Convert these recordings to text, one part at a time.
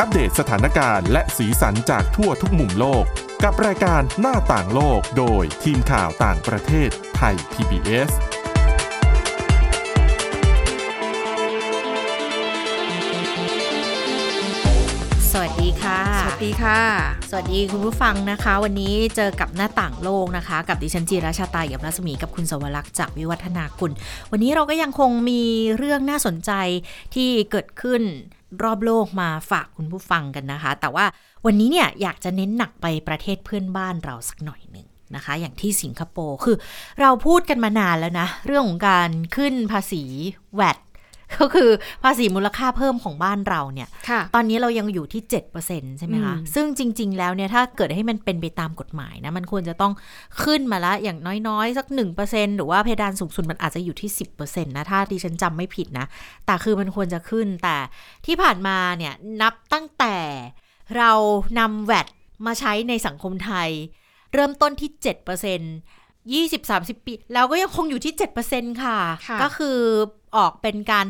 อัปเดตสถานการณ์และสีสันจากทั่วทุกมุมโลก กับรายการหน้าต่างโลกโดยทีมข่าวต่างประเทศไทย PBS สวัสดีค่ะ สวัสดีค่ะ สวัสดีคุณผู้ฟังนะคะ วันนี้เจอกับหน้าต่างโลกนะคะ กับดิฉันจีราชาตายกับรัศมีกับคุณสวรักษ์จากวิวัฒนาคุณ วันนี้เราก็ยังคงมีเรื่องน่าสนใจที่เกิดขึ้น รอบโลกมาฝากคุณผู้ฟังกันนะคะ แต่ว่าวันนี้เนี่ยอยากจะเน้นหนักไปประเทศเพื่อนบ้านเราสักหน่อยหนึ่งนะคะ อย่างที่สิงคโปร์คือเราพูดกันมานานแล้วนะ เรื่องของการขึ้นภาษีแวด ก็คือภาษีมูลค่าเพิ่มของบ้านเราเนี่ยค่ะตอนนี้เรายังอยู่ที่7%ใช่ไหมคะอืมซึ่งจริง ๆ แล้วเนี่ยถ้าเกิดให้มันเป็นไปตามกฎหมายนะ มันควรจะต้องขึ้นมาละอย่างน้อยๆ สัก 1%หรือว่าเพดานสูงสุดมันอาจจะอยู่ที่ 10%นะ ถ้าดิฉันจำไม่ผิดนะ แต่คือมันควรจะขึ้น แต่ที่ผ่านมาเนี่ยนับตั้งแต่เรานำแวดมาใช้ในสังคมไทย เริ่มต้นที่ 7% 20-30 ปี แล้วก็ยังคงอยู่ที่ 7%ค่ะค่ะก็คือออกเป็นการ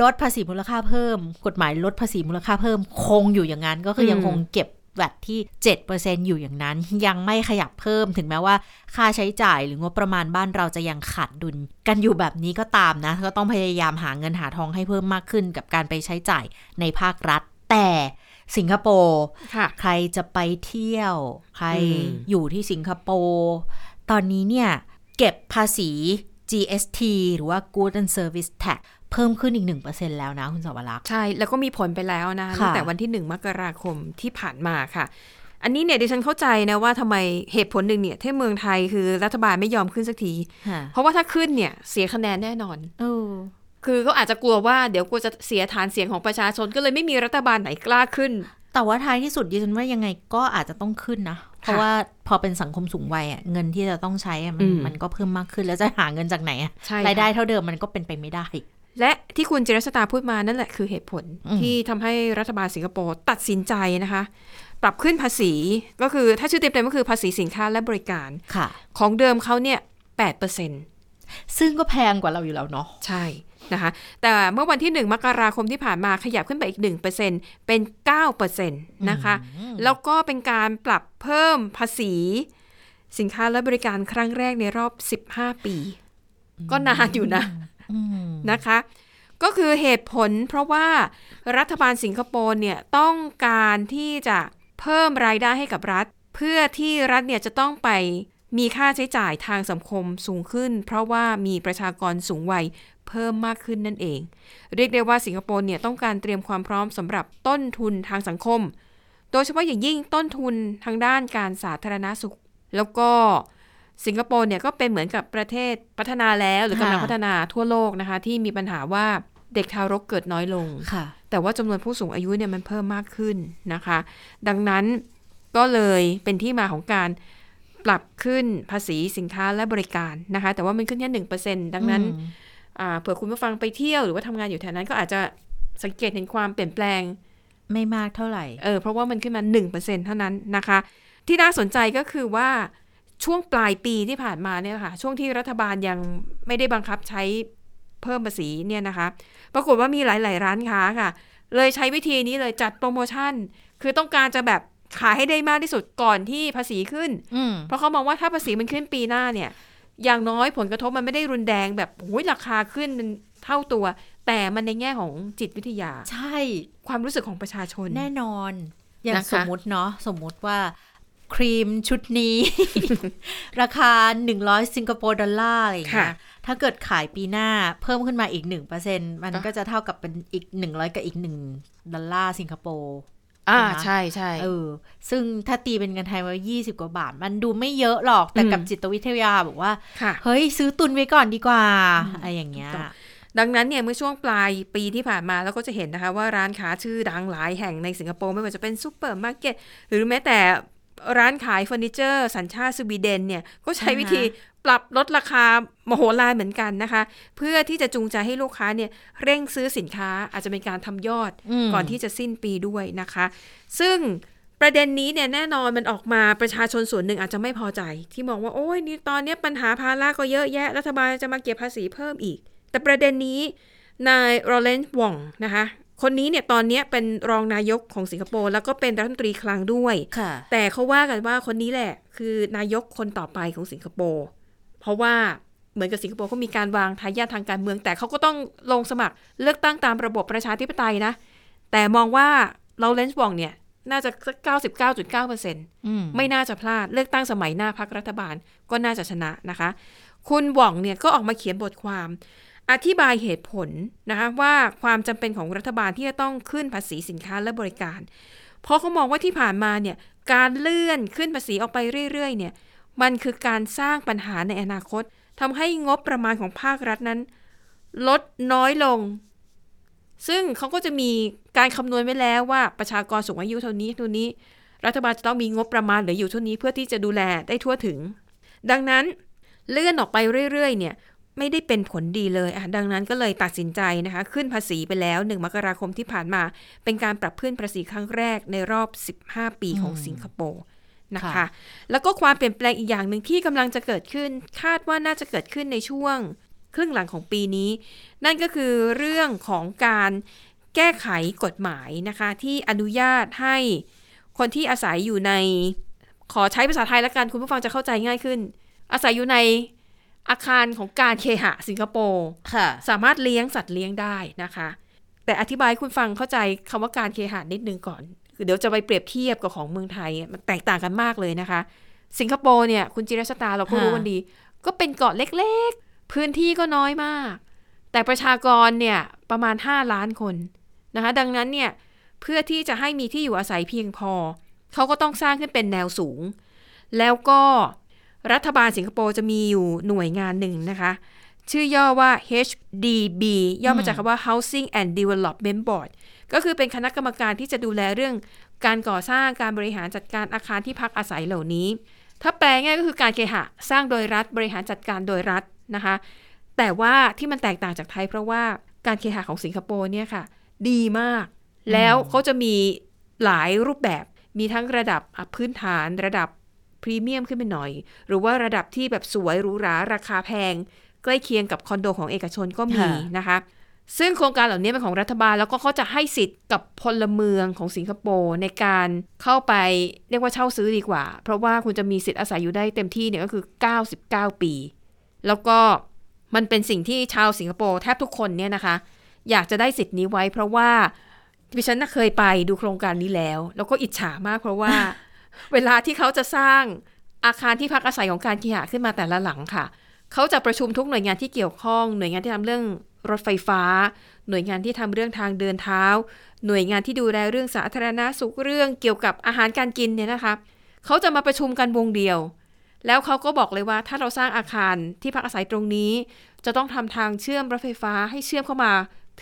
ลดภาษีมูลค่าเพิ่ม กฎหมายลดภาษีมูลค่าเพิ่ม คงอยู่อย่างนั้นก็คือยังคงเก็บแวดที่ 7%อยู่อย่างนั้น ยังไม่ขยับเพิ่มถึงแม้ว่า ค่าใช้จ่ายหรืองบประมาณบ้านเราจะยังขาดดุล กันอยู่แบบนี้ก็ตามนะ ก็ต้องพยายามหาเงินหาทองให้เพิ่มมากขึ้น กับการไปใช้จ่ายในภาครัฐ แต่สิงคโปร์ค่ะใครจะไปเที่ยว ใครอืมอยู่ที่สิงคโปร์ ตอนนี้เนี่ย เก็บภาษี GST หรือว่า Goods and Service Tax เพิ่มขึ้นอีก 1%แล้วนะคุณสวรักษ์ใช่ แล้วก็มีผลไปแล้วนะคะค่ะตั้งแต่วันที่หนึ่งมกราคมที่ผ่านมาค่ะ อันนี้เนี่ยดิฉันเข้าใจนะว่าทำไมเหตุผลหนึ่งเนี่ยที่เมืองไทยคือรัฐบาลไม่ยอมขึ้นสักทีค่ะเพราะว่าถ้าขึ้นเนี่ยเสียคะแนนแน่นอนเออคือเขาอาจจะกลัวว่าเดี๋ยวกลัวจะเสียฐานเสียงของประชาชนก็เลยไม่มีรัฐบาลไหนกล้าขึ้น แต่ว่าท้ายที่สุดดิฉันว่ายังไงก็อาจจะต้องขึ้นนะ เพราะว่าพอเป็นสังคมสูงวัยอะเงินที่จะต้องใช้อะมันอืมมันก็เพิ่มมากขึ้นแล้วจะหาเงินจากไหนอะใช่ค่ะรายได้เท่าเดิมมันก็เป็นไปไม่ได้ และที่คุณเจรสตาพูดมานั่นแหละคือเหตุผลอืมที่ทำให้รัฐบาลสิงคโปร์ตัดสินใจนะคะ ปรับขึ้นภาษีก็คือถ้าชื่อเต็มๆก็คือภาษีสินค้าและบริการค่ะ ของเดิมเขาเนี่ย8%ซึ่งก็แพงกว่าเราอยู่แล้วเนาะใช่ นะคะ แต่เมื่อวันที่ 1 มกราคมที่ผ่านมาขยับขึ้นไปอีก 1%เป็น 9%นะคะ แล้วก็เป็นการปรับเพิ่มภาษี สินค้าและบริการครั้งแรกในรอบ 15 ปี ก็นานอยู่นะอืมนะคะ ก็คือเหตุผลเพราะว่ารัฐบาลสิงคโปร์เนี่ยต้องการที่จะเพิ่มรายได้ให้กับรัฐ เพื่อที่รัฐเนี่ยจะต้องไปมีค่าใช้จ่ายทางสังคมสูงขึ้น เพราะว่ามีประชากรสูงวัย เพิ่มมากขึ้นนั่นเอง เรียกได้ว่าสิงคโปร์เนี่ยต้องการเตรียมความพร้อมสำหรับต้นทุนทางสังคม โดยเฉพาะอย่างยิ่งต้นทุนทางด้านการสาธารณสุข แล้วก็สิงคโปร์เนี่ยก็เป็นเหมือนกับประเทศพัฒนาแล้วหรือกำลังค่ะพัฒนาทั่วโลกนะคะ ที่มีปัญหาว่าเด็กทารกเกิดน้อยลงค่ะแต่ว่าจำนวนผู้สูงอายุเนี่ยมันเพิ่มมากขึ้นนะคะ ดังนั้นก็เลยเป็นที่มาของการปรับขึ้นภาษีสินค้าและบริการนะคะ แต่ว่ามันขึ้นแค่หนึ่งเปอร์เซ็นดังนั้นอืมอ่า เผื่อคุณผู้ฟังไปเที่ยวหรือว่าทำงานอยู่แถวนั้นก็อาจจะสังเกตเห็นความเปลี่ยนแปลงไม่มากเท่าไหร่เออเพราะว่ามันขึ้นมา 1%เท่านั้นนะคะ ที่น่าสนใจก็คือว่าช่วงปลายปีที่ผ่านมาเนี่ยค่ะ ช่วงที่รัฐบาลยังไม่ได้บังคับใช้เพิ่มภาษีเนี่ยนะคะ ปรากฏว่ามีหลาย ๆ ร้านค้าค่ะ เลยใช้วิธีนี้เลยจัดโปรโมชั่น คือต้องการจะแบบขายให้ได้มากที่สุดก่อนที่ภาษีขึ้นอืมเพราะเขามองว่าถ้าภาษีมันขึ้นปีหน้าเนี่ย อย่างน้อยผลกระทบมันไม่ได้รุนแรงแบบโอ้ยราคาขึ้นเป็นเท่าตัว แต่มันในแง่ของจิตวิทยา ใช่ความรู้สึกของประชาชนแน่นอน อย่างนะคะสมมุติเนาะสมมุติว่าครีมชุดนี้ ราคา 100 สิงคโปร์ดอลลาร์อะไรอย่างเงี้ยถ้าเกิดขายปีหน้าเพิ่มขึ้นมาอีก 1%มันก็จะเท่ากับเป็นอีก 100 กับอีก 1 ดอลลาร์สิงคโปร์ อ่าใช่ไหมใช่ใช่เออ ซึ่งถ้าตีเป็นเงินไทยว่า20กว่าบาท มันดูไม่เยอะหรอกแต่กับอืมจิตวิทยาบอกว่าค่ะเฮ้ย ซื้อตุนไว้ก่อนดีกว่าอะไรอย่างเงี้ยถูกต้องดังนั้นเนี่ยเมื่อช่วงปลายปีที่ผ่านมาเราก็จะเห็นนะคะว่าร้านค้าชื่อดังหลายแห่งในสิงคโปร์ไม่ว่าจะเป็นซูเปอร์มาร์เก็ตหรือแม้แต่ร้านขายเฟอร์นิเจอร์ สัญชาติสวีเดนเนี่ย ก็ใช้วิธี ปรับลดราคามโหฬารเหมือนกันนะคะ เพื่อที่จะจูงใจให้ลูกค้าเนี่ยเร่งซื้อสินค้าอาจจะเป็นการทำยอดอืมก่อนที่จะสิ้นปีด้วยนะคะ ซึ่งประเด็นนี้เนี่ยแน่นอนมันออกมาประชาชนส่วนหนึ่งอาจจะไม่พอใจ ที่มองว่าโอ้ยนี่ตอนเนี้ยปัญหาภาระก็เยอะแยะรัฐบาลจะมาเก็บภาษีเพิ่มอีก แต่ประเด็นนี้นายโรเลนส์วองนะคะคนนี้เนี่ยตอนเนี้ยเป็นรองนายกของสิงคโปร์แล้วก็เป็นรัฐมนตรีคลังด้วยค่ะแต่เขาว่ากันว่าคนนี้แหละ คือนายกคนต่อไปของสิงคโปร์ เพราะว่าเหมือนกับสิงคโปร์เขามีการวางทายาททางการเมือง แต่เขาก็ต้องลงสมัครเลือกตั้งตามระบบประชาธิปไตยนะ แต่มองว่าเราเลนส์บองเนี่ย น่าจะสัก99.9%เปอร์เซ็นต์อืมไม่น่าจะพลาดเลือกตั้งสมัยหน้าพักรัฐบาลก็น่าจะชนะนะคะ คุณหว่องเนี่ยก็ออกมาเขียนบทความ อธิบายเหตุผลนะคะว่าความจำเป็นของรัฐบาลที่จะต้องขึ้นภาษีสินค้าและบริการ เพราะเขามองว่าที่ผ่านมาเนี่ยการเลื่อนขึ้นภาษีออกไปเรื่อยๆเนี่ย มันคือการสร้างปัญหาในอนาคตทำให้งบประมาณของภาครัฐนั้น ลดน้อยลง ซึ่งเขาก็จะมีการคำนวณไว้แล้วว่าประชากรสูงอายุเท่านี้เท่านี้ รัฐบาลจะต้องมีงบประมาณเหลืออยู่เท่านี้เพื่อที่จะดูแลได้ทั่วถึง ดังนั้นเลื่อนออกไปเรื่อยๆ เนี่ยไม่ได้เป็นผลดีเลยอะดังนั้นก็เลยตัดสินใจนะคะ ขึ้นภาษีไปแล้ว 1 มกราคมที่ผ่านมา เป็นการปรับขึ้นภาษีครั้งแรกในรอบ 15 ปีของสิงคโปร์ นะคะค่ะแล้วก็ความเปลี่ยนแปลงอีกอย่างหนึ่งที่กำลังจะเกิดขึ้น คาดว่าน่าจะเกิดขึ้นในช่วงครึ่งหลังของปีนี้ นั่นก็คือเรื่องของการแก้ไขกฎหมายนะคะ ที่อนุญาตให้คนที่อาศัยอยู่ใน ขอใช้ภาษาไทยแล้วกันคุณผู้ฟังจะเข้าใจง่ายขึ้น อาศัยอยู่ในอาคารของการเคหะสิงคโปร์ค่ะสามารถเลี้ยงสัตว์เลี้ยงได้นะคะ แต่อธิบายให้คุณฟังเข้าใจคำว่าการเคหะนิดนึงก่อน คือเดี๋ยวจะไปเปรียบเทียบกับของเมืองไทย มันแตกต่างกันมากเลยนะคะ สิงคโปร์เนี่ย คุณจิรชตาเราก็รู้ค่ะกันดี ก็เป็นเกาะเล็กๆ พื้นที่ก็น้อยมาก แต่ประชากรเนี่ย ประมาณ 5 ล้านคนนะคะ ดังนั้นเนี่ย เพื่อที่จะให้มีที่อยู่อาศัยเพียงพอ เขาก็ต้องสร้างขึ้นเป็นแนวสูง แล้วก็รัฐบาลสิงคโปร์จะมีอยู่หน่วยงานหนึ่งนะคะ ชื่อย่อว่า HDB ย่อมาจากคำว่า Housing and Development Board ก็คือเป็นคณะกรรมการที่จะดูแลเรื่อง การก่อสร้างการบริหารจัดการอาคารที่พักอาศัยเหล่านี้ ถ้าแปลง่ายก็คือการเคหะ สร้างโดยรัฐบริหารจัดการโดยรัฐนะคะ แต่ว่าที่มันแตกต่างจากไทย เพราะว่าการเคหะของสิงคโปร์เนี่ยค่ะ ดีมาก แล้วเขาจะมีหลายรูปแบบ มีทั้งระดับอะพื้นฐานระดับพรีเมียมขึ้นไปหน่อย หรือว่าระดับที่แบบสวยหรูหราราคาแพง ใกล้เคียงกับคอนโดของเอกชนก็มีค่ะนะคะ ซึ่งโครงการเหล่านี้เป็นของรัฐบาลแล้วก็เขาจะให้สิทธิ์กับพลเมืองของสิงคโปร์ในการเข้าไปเรียกว่าเช่าซื้อดีกว่า เพราะว่าคุณจะมีสิทธิ์อาศัยอยู่ได้เต็มที่เนี่ยก็คือ 99 ปี แล้วก็มันเป็นสิ่งที่ชาวสิงคโปร์แทบทุกคนเนี่ยนะคะ อยากจะได้สิทธิ์นี้ไว้ เพราะว่าดิฉันน่ะเคยไปดูโครงการนี้แล้ว แล้วก็อิจฉามากเพราะว่าเวลาที่เขาจะสร้างอาคารที่พักอาศัยของการเคหะขึ้นมาแต่ละหลังค่ะเขาจะประชุมทุกหน่วยงานที่เกี่ยวข้องหน่วยงานที่ทำเรื่อง รถไฟฟ้า หน่วยงานที่ทำเรื่องทางเดินเท้า หน่วยงานที่ดูแลเรื่องสาธารณสุขเรื่องเกี่ยวกับอาหารการกินเนี่ยนะคะเขาจะมาประชุมกันวงเดียว แล้วเขาก็บอกเลยว่าถ้าเราสร้างอาคารที่พักอาศัยตรงนี้ จะต้องทำทางเชื่อมรถไฟฟ้าให้เชื่อมเข้ามา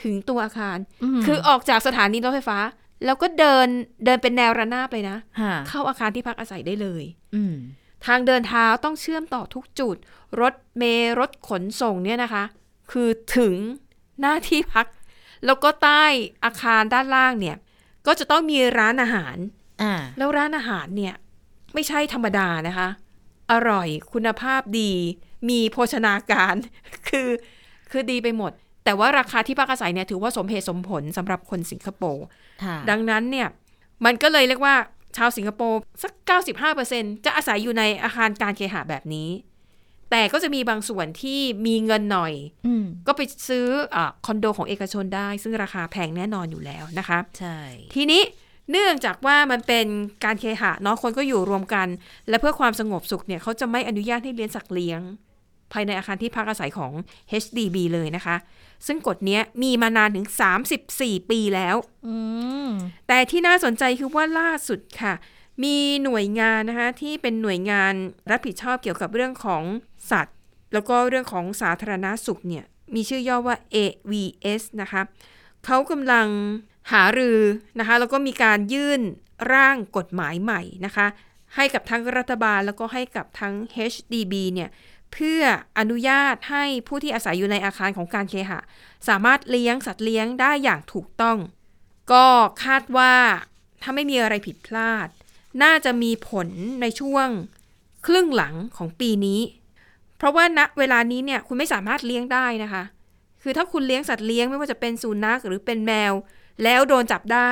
ถึงตัวอาคารมคือออกจากสถานีรถไฟฟ้า แล้วก็เดินเดินเป็นแนวระนาบเลยนะค่ะเข้าอาคารที่พักอาศัยได้เลยอืมทางเดินเท้าต้องเชื่อมต่อทุกจุด รถเมล์รถขนส่งเนี่ยนะคะ คือถึงหน้าที่พัก แล้วก็ใต้อาคารด้านล่างเนี่ย ก็จะต้องมีร้านอาหารอ่าแล้วร้านอาหารเนี่ย ไม่ใช่ธรรมดานะคะ อร่อยคุณภาพดี มีโภชนาการ คือคือดีไปหมด แต่ว่าราคาที่พักอาศัยเนี่ยถือว่าสมเหตุสมผลสำหรับคนสิงคโปร์ค่ะดังนั้นเนี่ย มันก็เลยเรียกว่าชาวสิงคโปร์สัก 95%จะอาศัยอยู่ในอาคารการเคหะแบบนี้ แต่ก็จะมีบางส่วนที่มีเงินหน่อยอืมก็ไปซื้ออาคอนโดของเอกชนได้ ซึ่งราคาแพงแน่นอนอยู่แล้วนะคะ ใช่ ทีนี้เนื่องจากว่ามันเป็นการเคหะเนาะคนก็อยู่รวมกัน และเพื่อความสงบสุขเนี่ยเขาจะไม่อนุญาตให้เลี้ยงสัตว์เลี้ยง ภายในอาคารที่พักอาศัยของ HDB เลยนะคะ ซึ่งกฎเนี้ยมีมานานถึง 34 ปีแล้วอืมแต่ที่น่าสนใจคือว่าล่าสุดค่ะ มีหน่วยงานนะคะที่เป็นหน่วยงานรับผิดชอบเกี่ยวกับเรื่องของสัตว์ แล้วก็เรื่องของสาธารณาสุขเนี่ยมีชื่อย่อว่า AVS นะคะเขากำลังหารือนะคะแล้วก็มีการยื่นร่างกฎหมายใหม่นะคะให้กับทั้งรัฐบาลแล้วก็ให้กับทั้ง HDB เนี่ยเพื่ออนุญาตให้ผู้ที่อาศัยอยู่ในอาคารของการเคหะ สามารถเลี้ยงสัตว์เลี้ยงได้อย่างถูกต้อง ก็คาดว่าถ้าไม่มีอะไรผิดพลาด น่าจะมีผลในช่วงครึ่งหลังของปีนี้ เพราะว่าณเวลานี้เนี่ยคุณไม่สามารถเลี้ยงได้นะคะ คือถ้าคุณเลี้ยงสัตว์เลี้ยงไม่ว่าจะเป็นสุนัขหรือเป็นแมว แล้วโดนจับได้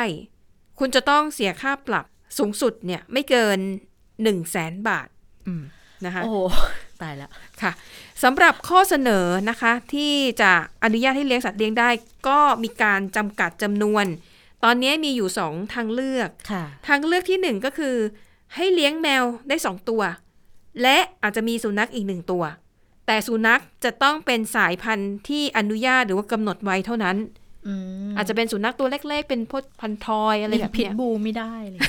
คุณจะต้องเสียค่าปรับสูงสุดเนี่ยไม่เกิน1 0 0 0 0แสนบาทอืมนะคะโอ้โหตายแล้วค่ะสำหรับข้อเสนอนะคะที่จะอนุญาตให้เลี้ยงสัตว์เลี้ยงได้ ก็มีการจำกัดจำนวน ตอนนี้มีอยู่2ทางเลือกค่ะทางเลือกที่1ก็คือ ให้เลี้ยงแมวได้2ตัว และอาจจะมีสุนัขอีกหนึ่งตัว แต่สุนัขจะต้องเป็นสายพันธุ์ที่อนุญาตหรือว่ากำหนดไว้เท่านั้นอืมอาจจะเป็นสุนัขตัวเล็ก ๆ เป็นพวกพันทอยอะไรแบบพิษเนี้ยบูไม่ได้เลย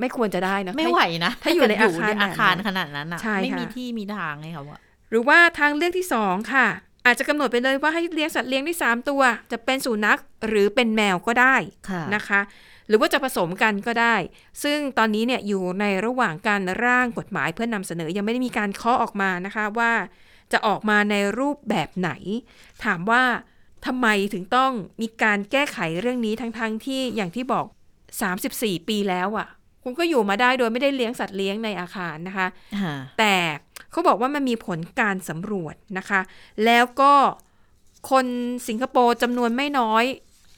ไม่ควรจะได้นะไม่ไหวนะถ้าอยู่ในอาคารอาคารขนาดนั้นอะใช่ไม่ค่ะมีที่มีทางไงค่ะว่าหรือว่าทางเลือกที่สองค่ะ อาจจะกำหนดไปเลยว่าให้เลี้ยงสัตว์เลี้ยงได้สามตัว จะเป็นสุนัขหรือเป็นแมวก็ได้ค่ะนะคะ หรือว่าจะผสมกันก็ได้ ซึ่งตอนนี้เนี่ยอยู่ในระหว่างการร่างกฎหมายเพื่อนนำเสนอยังไม่ได้มีการเคาะออกมานะคะว่าจะออกมาในรูปแบบไหน ถามว่าทำไมถึงต้องมีการแก้ไขเรื่องนี้ทั้งๆทที่อย่างที่บอก 34 ปีแล้วอะ่ะ คุณก็อยู่มาได้โดยไม่ได้เลี้ยงสัตว์เลี้ยงในอาคารนะคะค่ะแต่ เขาบอกว่ามันมีผลการสำรวจนะคะ แล้วก็คนสิงคโปร์จำนวนไม่น้อย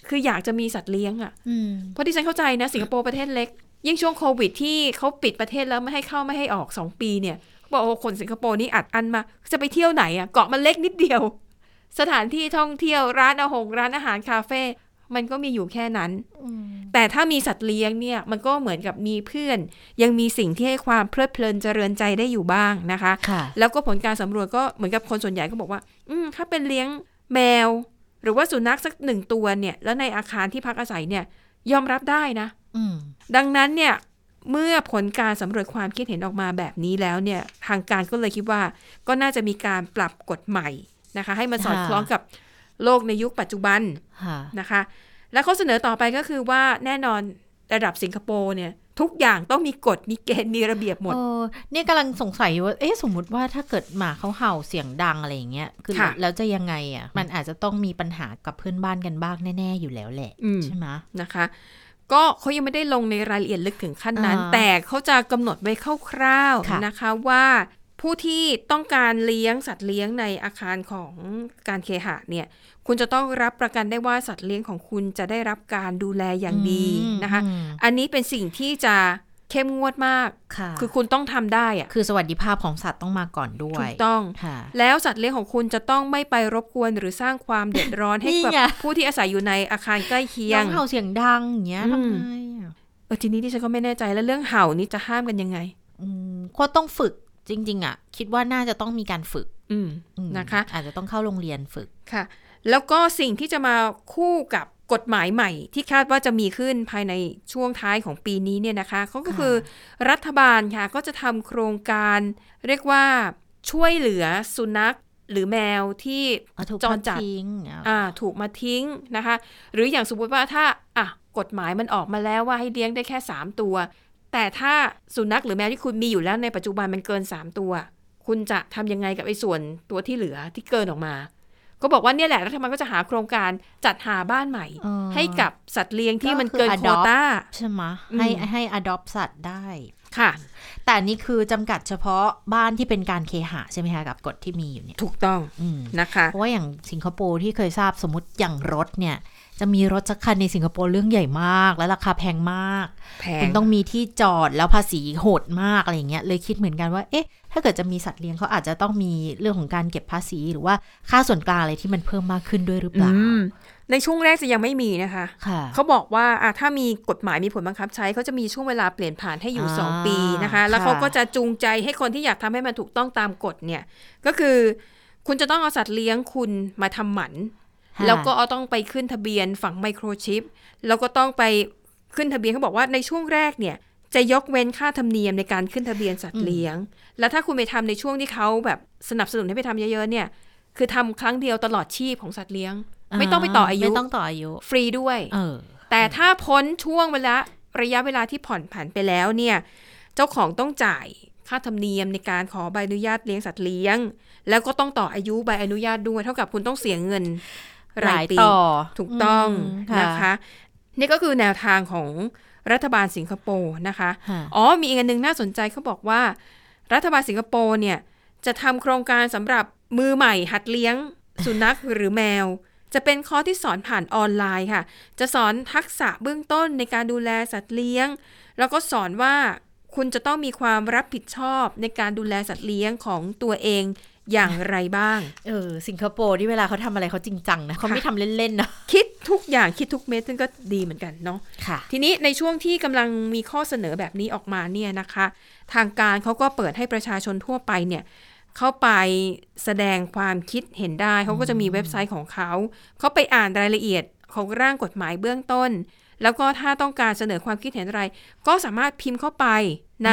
คืออยากจะมีสัตว์เลี้ยงอะ่ะอืมเพราะที่ฉันเข้าใจนะสิงคโปร์ประเทศเล็ก ยิ่งช่วงโควิดที่เขาปิดประเทศแล้วไม่ให้เข้าไม่ให้ออก2ปีเนี่ยเขาบอกว่าคนสิงคโปร์นี่อัดอันมา จะไปเที่ยวไหนอะ่ะเกาะมันเล็กนิดเดียว สถานที่ท่องเที่ยวร้านอาหงร้านอาหารคาเฟ่ มันก็มีอยู่แค่นั้น แต่ถ้ามีสัตว์เลี้ยงเนี่ย มันก็เหมือนกับมีเพื่อน ยังมีสิ่งที่ให้ความเพลิดเพลินเจริญใจได้อยู่บ้างนะคะค่ะแล้วก็ผลการสำรวจก็เหมือนกับคนส่วนใหญ่ก็บอกว่า อืมถ้าเป็นเลี้ยงแมว หรือว่าสุนัขสักหนึ่งตัวเนี่ย แล้วในอาคารที่พักอาศัยเนี่ย ยอมรับได้นะอืมดังนั้นเนี่ยเมื่อผลการสำรวจความคิดเห็นออกมาแบบนี้แล้วเนี่ย ทางการก็เลยคิดว่า ก็น่าจะมีการปรับกฎใหม่นะคะ ให้มันสอดค่ะคล้องกับ โลกในยุคปัจจุบันค่ะนะคะ และข้อเสนอต่อไปก็คือว่าแน่นอนระดับสิงคโปร์เนี่ยทุกอย่างต้องมีกฎมีเกณฑ์มีระเบียบหมดเออเนี่ยกำลังสงสัยอยู่ว่าเอ๊ะสมมุติว่าถ้าเกิดหมาเขาเห่าเสียงดังอะไรอย่างเงี้ยคือค่ะแล้วจะยังไงอะมันอาจจะต้องมีปัญหากับเพื่อนบ้านกันบ้างแน่ ๆ อยู่แล้วแหละอืมใช่ไหมนะคะ ก็เขายังไม่ได้ลงในรายละเอียดลึกถึงขั้นนั้นอ่าแต่เขาจะกำหนดไว้คร่าวค่ะๆนะคะว่า ผู้ที่ต้องการเลี้ยงสัตว์เลี้ยงในอาคารของการเคหะเนี่ย คุณจะต้องรับประกันได้ว่าสัตว์เลี้ยงของคุณจะได้รับการดูแลอย่างดีนะคะอืมอันนี้เป็นสิ่งที่จะเข้มงวดมากค่ะ คือคุณต้องทำได้อะคือสวัสดิภาพของสัตว์ต้องมาก่อนด้วถูยกต้องค่ะแล้วสัตว์เลี้ยงของคุณจะต้องไม่ไปรบกวนหรือสร้างความเดือดร้อนให้นี่กับไงผู้ที่อาศัยอยู่ในอาคารใกล้เคียน้องงเห่าเสียงดังอย่างเงี้ยอืมทำไงอะเออทีนี้ที่ฉันก็ไม่แน่ใจแล้วเรื่องเห่านี่จะห้ามกันยังไงอืมก็ต้องฝึก จริง ๆอะ คิดว่าน่าจะต้องมีการฝึกอืมอืมนะคะ อาจจะต้องเข้าโรงเรียนฝึกค่ะ แล้วก็สิ่งที่จะมาคู่กับกฎหมายใหม่ ที่คาดว่าจะมีขึ้นภายในช่วงท้ายของปีนี้เนี่ยนะคะเขาก็คือรัฐบาลค่ะก็จะทำโครงการ เรียกว่าช่วยเหลือสุนัขหรือแมวที่เอาถูกจรจัดทอทิ้งอะอ่าถูกมาทิ้งนะคะ หรืออย่างสมมติว่าถ้าอะกฎหมายมันออกมาแล้วว่าให้เลี้ยงได้แค่ 3 ตัว แต่ถ้าสุนัขหรือแมวที่คุณมีอยู่แล้วในปัจจุบันมันเกิน 3 ตัว คุณจะทำยังไงกับไอ้ส่วนตัวที่เหลือที่เกินออกมา ก็บอกว่าเนี่ยแหละรัฐบาลก็จะหาโครงการจัดหาบ้านใหม่เออให้กับสัตว์เลี้ยงที่ก็มันคือเกินโคว adopt ต้าใช่ไหมอืมให้ให้ adopt สัตว์ได้ค่ะ แต่อันนี่คือจำกัดเฉพาะบ้านที่เป็นการเคหะใช่ไหมคะกับกฎที่มีอยู่เนี่ย ถูกต้องอืมนะคะ เพราะว่าอย่างสิงคโปร์ที่เคยทราบสมมติอย่างรถเนี่ย จะมีรถสักคันในสิงคโปร์เรื่องใหญ่มากและราคาแพงมากแพคุงณต้องมีที่จอดแล้วภาษีโหดมากอะไรอย่างเงี้ยเลยคิดเหมือนกันว่า เอ๊ะ ถ้าเกิดจะมีสัตว์เลี้ยงเขาอาจจะต้องมีเรื่องของการเก็บภาษีหรือว่าค่าส่วนกลางอะไรที่มันเพิ่มมากขึ้นด้วยหรือเปล่าอืมในช่วงแรกจะยังไม่มีนะคะค่ะเขาบอกว่าอะถ้ามีกฎหมายมีผลบังคับใช้เขาจะมีช่วงเวลาเปลี่ยนผ่านให้อยู่อ่า2ปีนะคะ แล้วค่ะเขาก็จะจูงใจให้คนที่อยากทำให้มันถูกต้องตามกฎเนี่ย ก็คือ คุณจะต้องเอาสัตว์เลี้ยงคุณมาทำหมันค่ะ แล้วก็เอาต้องไปขึ้นทะเบียนฝังไมโครชิป แล้วก็ต้องไปขึ้นทะเบียนเขาบอกว่าในช่วงแรกเนี่ย จะยกเว้นค่าธรรมเนียมในการขึ้นทะเบียนสัตว์เลี้ยง แล้วถ้าคุณไปทำในช่วงที่เขาแบบสนับสนุนให้ไปทำเยอะๆเนี่ย คือทำครั้งเดียวตลอดชีพของสัตว์เลี้ยง ไม่ต้องไปต่ออายุไม่ต้องต่ออายุ ฟรีด้วยเออแต่ถ้าพ้นช่วงเวลาระยะเวลาที่ผ่อนผันไปแล้วเนี่ย เจ้าของต้องจ่ายค่าธรรมเนียมในการขอใบอนุญาตเลี้ยงสัตว์เลี้ยง แล้วก็ต้องต่ออายุใบอนุญาตด้วย เท่ากับคุณต้องเสียเงินห ราลายยปีต่อถูกต้องมนะคะนี่ก็คือแนวทางของรัฐบาลสิงคโปร์นะคะค่ะอ๋อมีอีกอันหนึ่งน่าสนใจเขาบอกว่า รัฐบาลสิงคโปร์เนี่ยจะทำโครงการสำหรับมือใหม่หัดเลี้ยง สุนัขหรือแมว จะเป็นคอร์สที่สอนผ่านออนไลน์ค่ะ จะสอนทักษะเบื้องต้นในการดูแลสัตว์เลี้ยง แล้วก็สอนว่าคุณจะต้องมีความรับผิดชอบในการดูแลสัตว์เลี้ยงของตัวเอง อย่างไรบ้าง เออ สิงคโปร์ที่เวลาเขาทำอะไรเขาจริงจังนะเขาไม่ทำเล่นๆนะคิดทุกอย่างคิดทุกเม็ดซึ่งก็ดีเหมือนกันเนาะค่ะ ทีนี้ในช่วงที่กำลังมีข้อเสนอแบบนี้ออกมาเนี่ยนะคะ ทางการเขาก็เปิดให้ประชาชนทั่วไปเนี่ยเข้าไปแสดงความคิดเห็นได้เขาก็จะมีเว็บไซต์ของเขาเขาไปอ่านรายละเอียดของร่างกฎหมายเบื้องต้น แล้วก็ถ้าต้องการเสนอความคิดเห็นอะไร ก็สามารถพิมพ์เข้าไปใน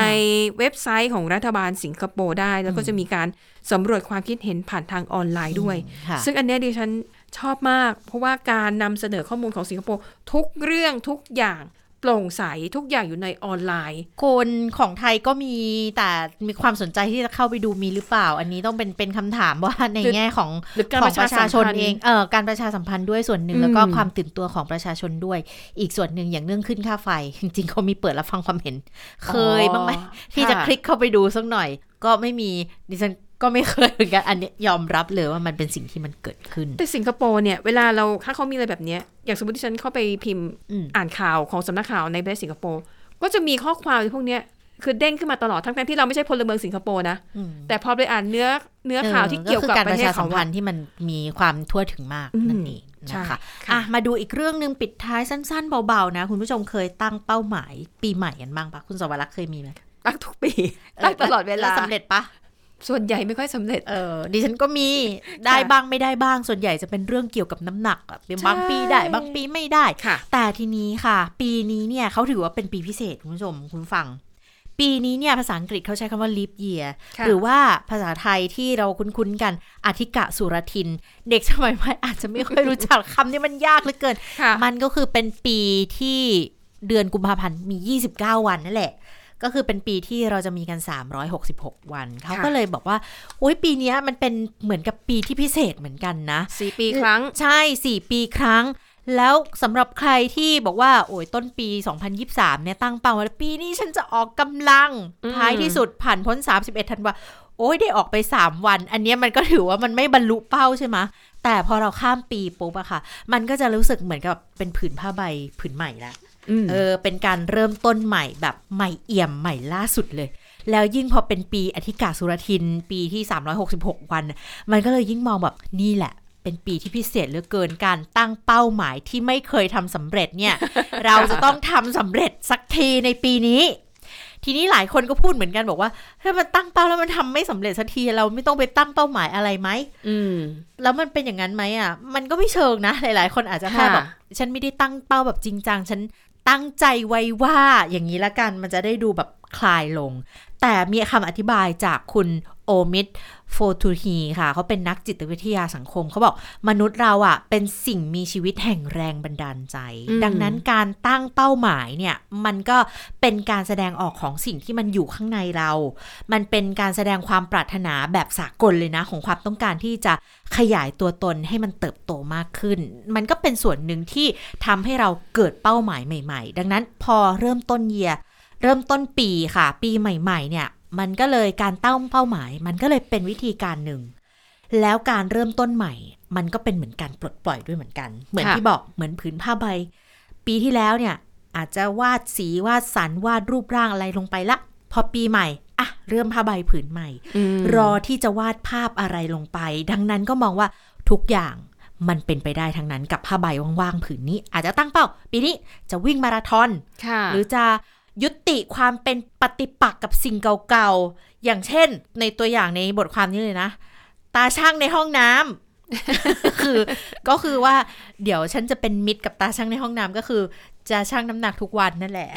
เว็บไซต์ของรัฐบาลสิงคโปร์ได้ แล้วก็จะมีการสำรวจความคิดเห็นผ่านทางออนไลน์ด้วยค่ะซึ่งอันเนี้ยดิฉันชอบมาก เพราะว่าการนำเสนอข้อมูลของสิงคโปร์ทุกเรื่องทุกอย่าง โปร่งใสทุกอย่างอยู่ในออนไลน์ คนของไทยก็มีแต่มีความสนใจที่จะเข้าไปดูมีหรือเปล่า อันนี้ต้องเป็นเป็นคำถามว่าในหรือแง่ของหรือการขปองระปชาระสัชามชนพันธ์เองเออการประชาสัมพันธ์ด้วยส่วนหนึ่งอืมแล้วก็ความตื่นตัวของประชาชนด้วย อีกส่วนหนึ่งอย่างเรื่องขึ้นค่าไฟ จริงๆเขามีเปิดรับฟังความเห็น เคยบ้างไหมอ๋อที่จะค่ะคลิกเข้าไปดูสักหน่อย ก็ไม่มีดิฉัน ก็ไม่เคยเหมือนกันอันเนี้ยยอมรับเลยว่ามันเป็นสิ่งที่มันเกิดขึ้น แต่สิงคโปร์เนี่ย เวลาเราถ้าเขามีอะไรแบบเนี้ยอย่างสมมติที่ฉันเข้าไปพิมพ์อืมอ่านข่าวของสำนักข่าวในประเทศสิงคโปร์ก็จะมีข้อความพวกเนี้ยคือเด้งขึ้นมาตลอดทั้งๆที่เราไม่ใช่พลเมืองสิงคโปร์นะอืมแต่พอไปอ่านเนื้อเนื้อข่าวที่เกี่ยวกับการปประระเทศชาสัเขามพัอะนธ์ที่มันมีความทั่วถึงมากอืมนั่นเองใช่นะคะค่ะอะมาดูอีกเรื่องหนึ่งปิดท้ายสั้นๆ เบาๆนะ คุณผู้ชมเคยตั้งเป้าหมาย ปีใหม่กันบ้างปะคุณสวรักษ์เคยมีไหมตั้งทุกปีตั้งตลอดเวลาแสำเร็จปะ ส่วนใหญ่ไม่ค่อยสำเร็จ เออ ดิฉันก็มี ได้บ้างไม่ได้บ้าง ส่วนใหญ่จะเป็นเรื่องเกี่ยวกับน้ำหนักอะบางปีได้ บางปีไม่ได้ค่ะแต่ทีนี้ค่ะ ปีนี้เนี่ยเขาถือว่าเป็นปีพิเศษคุณผู้ชมคุณฟัง ปีนี้เนี่ยภาษาอังกฤษเขาใช้คำว่า leap year ค่ะหรือว่าภาษาไทยที่เราคุ้นๆกันอธิกะสุรทิน เด็กสมัยใหม่อาจจะไม่ค่อยรู้จักคำนี้มันยากเหลือเกินค่ะมันก็คือเป็นปีที่เดือนกุมภาพันธ์มี 29 วันนั่นแหละ ก็คือเป็นปีที่เราจะมีกัน 366 วัน เขาก็เลยบอกว่าโอ้ยปีเนี้ยมันเป็นเหมือนกับปีที่พิเศษเหมือนกันนะสี่ปีครั้ง ใช่4ปีครั้งแล้วสำหรับใครที่บอกว่า โอ้ยต้นปี 2023 เนี่ยตั้งเป้าไว้แล้วปีนี้ฉันจะออกกำลังอืมท้ายที่สุดผ่านพ้น 31 ธันวาโอ้ยได้ออกไป 3 วัน อันเนี้ยมันก็ถือว่ามันไม่บรรลุเป้าใช่ไหมแต่พอเราข้ามปีปุ๊บอะค่ะ มันก็จะรู้สึกเหมือนกับเป็นผืนผ้าใบผืนใหม่ละม เออเป็นการเริ่มต้นใหม่แบบใหม่เอี่ยมใหม่ล่าสุดเลย แล้วยิ่งพอเป็นปีอธิกาสุรทิน ปีที่ 366 วัน มันก็เลยยิ่งมองแบบนี่แหละเป็นปีที่พิเศษเหลือเกินการตั้งเป้าหมายที่ไม่เคยทำสำเร็จเนี่ย เราจะต้องทำสำเร็จสักทีในปีนี้ ทีนี้หลายคนก็พูดเหมือนกันบอกว่าถ้ามันตั้งเป้าแล้วมันทำไม่สำเร็จสักทีเราไม่ต้องไปตั้งเป้าหมายอะไรไหมอืม แล้วมันเป็นอย่างนั้นไหมอะ มันก็ไม่เชิงนะ หลาย ๆ คนอาจจะแค่ค่ะแบบฉันไม่ได้ตั้งเป้าแบบจริงจังฉัน ตั้งใจไว้ว่าอย่างนี้ละกันมันจะได้ดูแบบ คลายลง แต่มีคำอธิบายจากคุณโอมิดโฟทูฮีค่ะ เขาเป็นนักจิตวิทยาสังคม เขาบอกมนุษย์เราอะ เป็นสิ่งมีชีวิตแห่งแรงบันดาลใจอืมดังนั้นการตั้งเป้าหมายเนี่ย มันก็เป็นการแสดงออกของสิ่งที่มันอยู่ข้างในเรา มันเป็นการแสดงความปรารถนาแบบสากลเลยนะ ของความต้องการที่จะขยายตัวตนให้มันเติบโตมากขึ้น มันก็เป็นส่วนหนึ่งที่ทำให้เราเกิดเป้าหมายใหม่ ๆ ดังนั้นพอเริ่มต้นเยียร์ เริ่มต้นปีค่ะ ปีใหม่ๆ เนี่ย มันก็เลยการตั้งเป้าหมาย มันก็เลยเป็นวิธีการหนึ่ง แล้วการเริ่มต้นใหม่ มันก็เป็นเหมือนการปลดปล่อยด้วยเหมือนกัน เหมือนค่ะที่บอกเหมือนผืนผ้าใบ ปีที่แล้วเนี่ยอาจจะวาดสีวาดสันวาดรูปร่างอะไรลงไปละ พอปีใหม่อะเริ่มผ้าใบผืนใหม่มรอที่จะวาดภาพอะไรลงไป ดังนั้นก็มองว่าทุกอย่างมันเป็นไปได้ทั้งนั้นกับผ้าใบว่างๆผืนนี้ อาจจะตั้งเป้า ปีนี้จะวิ่งมาราธอนค่ะหรือจะ ยุติความเป็นปฏิปักษ์กับสิ่งเก่าๆ อย่างเช่น ในตัวอย่างในบทความนี้เลยนะ ตาช่างในห้องน้ำคือก็คือว่าเดี๋ยวฉันจะเป็นมิตรกับตาช่างในห้องน้ำก็คือ จะช่างน้ำหนักทุกวันนั่นแหละ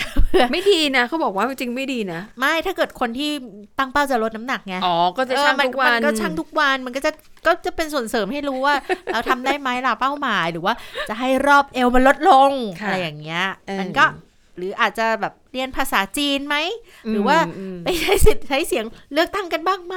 ไม่ดีนะเขาบอกว่าจริงๆไม่ดีนะ ไม่ถ้าเกิดคนที่ตั้งเป้าจะลดน้ำหนักไงอ๋อก็จะเออช่างมันทุกวันมันก็ช่างทุกวันมันก็จะก็จะเป็นส่วนเสริมให้รู้ว่า เราทำได้ไหมล่ะเป้าหมายหรือว่าจะให้รอบเอวมันลดลงค่ะอะไรอย่างเงี้ยเออมันก็หรืออาจจะแบบ เรียนภาษาจีนไหม หรือว่ามไปใช้สิทธิ์ใช้เสียงเลือกตั้งกันบ้างไหม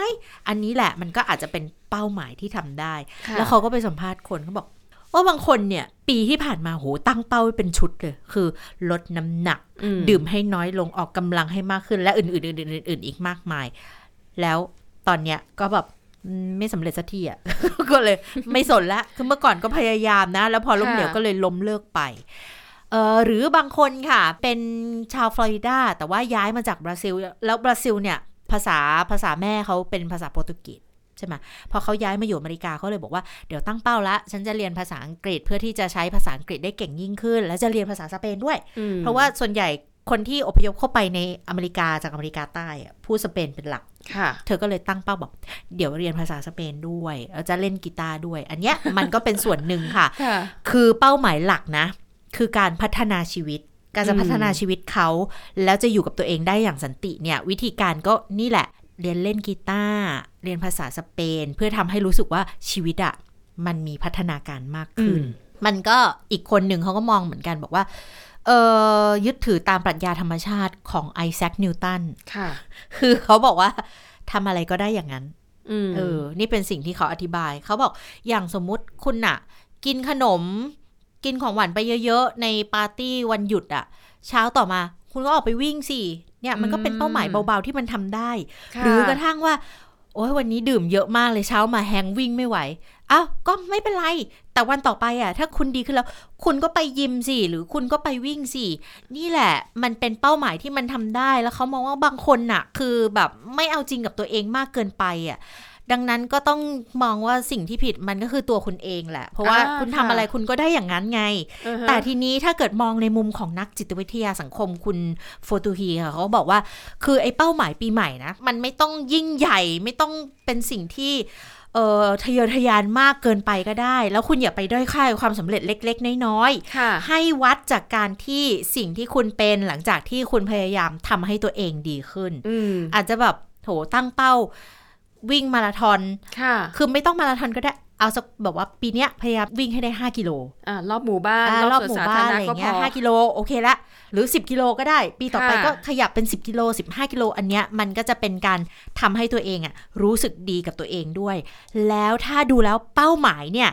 อันนี้แหละมันก็อาจจะเป็นเป้าหมายที่ทำได้ค่ะแล้วเขาก็ไปสัมภาษณ์คนเขาบอกว่าบางคนเนี่ยปีที่ผ่านมาโหตั้งเป้าไว้เป็นชุดเลย คือลดน้ำหนักอืมดื่มให้น้อยลงออกกำลังให้มากขึ้น และอื่นๆอื่นๆอื่นๆอีกมากมาย แล้วตอนเนี้ยก็แบบอืมไม่สำเร็จสักทีอะก็เลยไม่สนละคือเมื่อก่อนก็พยายามนะ แล้วพอล้มเหลวค่ะก็เลยล้มเลิกไป เออหรือบางคนค่ะ เป็นชาวฟลอริดาแต่ว่าย้ายมาจากบราซิล แล้วบราซิลเนี่ยภาษาภาษาแม่เขาเป็นภาษาโปรตุเกสใช่ไหมพอเขาย้ายมาอยู่อเมริกาเขาเลยบอกว่าเดี๋ยวตั้งเป้าละฉันจะเรียนภาษาอังกฤษเพื่อที่จะใช้ภาษาอังกฤษได้เก่งยิ่งขึ้น และจะเรียนภาษาสเปนด้วยอืมเพราะว่าส่วนใหญ่คนที่อพยพเข้าไปในอเมริกาจากอเมริกาใต้อะพูดสเปนเป็นหลักค่ะเธอก็เลยตั้งเป้าบอก เดี๋ยวเรียนภาษาสเปนด้วยแล้วจะเล่นกีตาร์ด้วย อันเนี้ยมันก็เป็นส่วนหนึ่งค่ะค่ะคือเป้าหมายหลักนะ คือการพัฒนาชีวิต การจะอืมพัฒนาชีวิตเขา แล้วจะอยู่กับตัวเองได้อย่างสันติเนี่ย วิธีการก็นี่แหละ เรียนเล่นกีตาร์เรียนภาษาสเปน เพื่อทำให้รู้สึกว่าชีวิตอะมันมีพัฒนาการมากขึ้น มันก็อีกคนหนึ่งเขาก็มองเหมือนกันบอกว่าเออยึดถือตามปรัชญาธรรมชาติของไอแซคนิวตันค่ะ คือเขาบอกว่าทำอะไรก็ได้อย่างนั้นอืมเออ นี่เป็นสิ่งที่เขาอธิบาย เขาบอกอย่างสมมุติคุณน่ะ กินขนม กินของหวานไปเยอะๆ ในปาร์ตี้วันหยุดอะเช้าต่อมา คุณก็ออกไปวิ่งสิเนี่ยมันก็เป็นเป้าหมายเบาๆที่มันทำได้ค่ะหรือกระทั่งว่า โอ้ยวันนี้ดื่มเยอะมากเลยเช้ามาแฮงวิ่งไม่ไหวอ้าวก็ไม่เป็นไร แต่วันต่อไปอะ ถ้าคุณดีขึ้นแล้ว คุณก็ไปยิมสิ หรือคุณก็ไปวิ่งสิ นี่แหละ มันเป็นเป้าหมายที่มันทำได้แล้วเขามองว่าบางคนน่ะ คือแบบไม่เอาจริงกับตัวเองมากเกินไปอะ ดังนั้นก็ต้องมองว่าสิ่งที่ผิดมันก็คือตัวคุณเองแหละ เพราะว่าอ่าคุณทำค่ะอะไรคุณก็ได้อย่างนั้นไงอือฮะแต่ทีนี้ถ้าเกิดมองในมุมของนักจิตวิทยาสังคมคุณโฟตูฮีค่ะเขาบอกว่า คือไอ้เป้าหมายปีใหม่นะ มันไม่ต้องยิ่งใหญ่ไม่ต้องเป็นสิ่งที่เอ่อทะเยอทะยานมากเกินไปก็ได้ แล้วคุณอย่าไปด้อยค่าความสำเร็จเล็ก ๆ น้อยค่ะๆให้วัดจากการที่สิ่งที่คุณเป็นหลังจากที่คุณพยายามทำให้ตัวเองดีขึ้นอืมอาจจะแบบโถตั้งเป้า วิ่งมาราธอนค่ะ คือไม่ต้องมาราธอนก็ได้เอาสักแบบว่าปีเนี้ยพยายามวิ่งให้ได้ 5 กิโลอ่ารอบหมู่บ้านอ่ารรออบบสหวนมู่สาบ้าธานรอะไรณะอก็ย่างพเงี้ยอห้ากิโลโอเคละ หรือ 10 กิโลก็ได้ ปีต่อไปค่ะก็ขยับเป็น 10 กิโล 15 กิโลอันเนี้ยมันก็จะเป็นการทำให้ตัวเองอะรู้สึกดีกับตัวเองด้วย แล้วถ้าดูแล้วเป้าหมายเนี่ย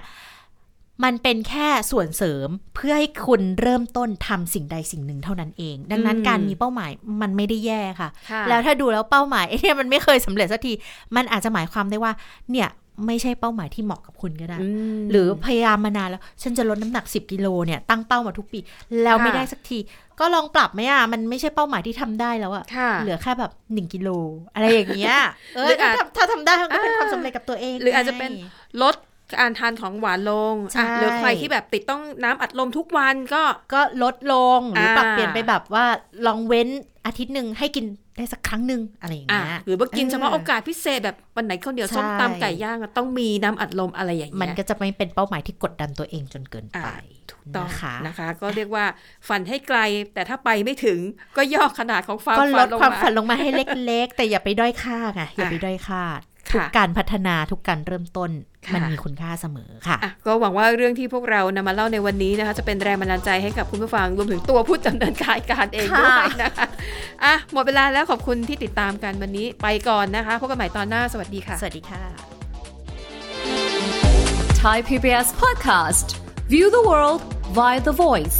มันเป็นแค่ส่วนเสริมเพื่อให้คุณเริ่มต้นทำสิ่งใดสิ่งหนึ่งเท่านั้นเอง ดังนั้นอืมการมีเป้าหมายมันไม่ได้แย่ค่ะค่ะ แล้วถ้าดูแล้วเป้าหมายเนี่ยมันไม่เคยสำเร็จสักที มันอาจจะหมายความได้ว่า เนี่ยไม่ใช่เป้าหมายที่เหมาะกับคุณก็ได้อืมหรือพยายามมานานแล้ว ฉันจะลดน้ำหนัก 10 กิโลเนี่ยตั้งเป้ามาทุกปี แล้วไม่ค่ะได้สักที ก็ลองปรับไหมอะ มันไม่ใช่เป้าหมายที่ทำได้แล้วอะค่ะ เหลือแค่แบบ 1 กิโล อะไรอย่างเงี้ย เอหรือออาจถ้าถ้าทำได้มันก็เป็นอ่าความสำเร็จกับตัวเอง หรืออาจจะเป็นไงลด การทานของหวานลงใช่อะหรือใครที่แบบติดต้องน้ำอัดลมทุกวันก็ก็ลดลงหรือปรับอ่าเปลี่ยนไปแบบว่าลองเว้นอาทิตย์หนึ่งให้กินได้สักครั้งหนึ่งอะไรอย่างอะเงี้ยหรือว่ากินเออเฉพาะโอกาสพิเศษแบบวันไหนข้าวเหนียวใช่ส้มตำไก่ย่างอะต้องมีน้ำอัดลมอะไรอย่างเงี้ยมันก็จะไม่เป็นเป้าหมายที่กดดันตัวเองจนเกินไปอ่าถูกต้องนะคะนะคะ ก็เรียกว่าฝันให้ไกล แต่ถ้าไปไม่ถึงก็ย่อขนาดของความก็ลฝัดนลงความมาฝันลงมาให้เล็ก ๆ แต่อย่าไปด้อยค่าไงอย่าไปด้อยค่า ทุกค่ะการพัฒนาทุกการเริ่มต้นค่ะมันมีคุณค่าเสมอค่ะอะก็หวังว่าเรื่องที่พวกเรานำมาเล่าในวันนี้นะคะจะเป็นแรงบันดาลใจให้กับคุณผู้ฟังรวมถึงตัวผู้ดำเนินการการเองค่ะด้วยนะคะอะหมดเวลาแล้วขอบคุณที่ติดตามกันวันนี้ไปก่อนนะคะพบกันใหม่ตอนหน้าสวัสดีค่ะ สวัสดีค่ะ Thai PBS podcast. View the world via the voice.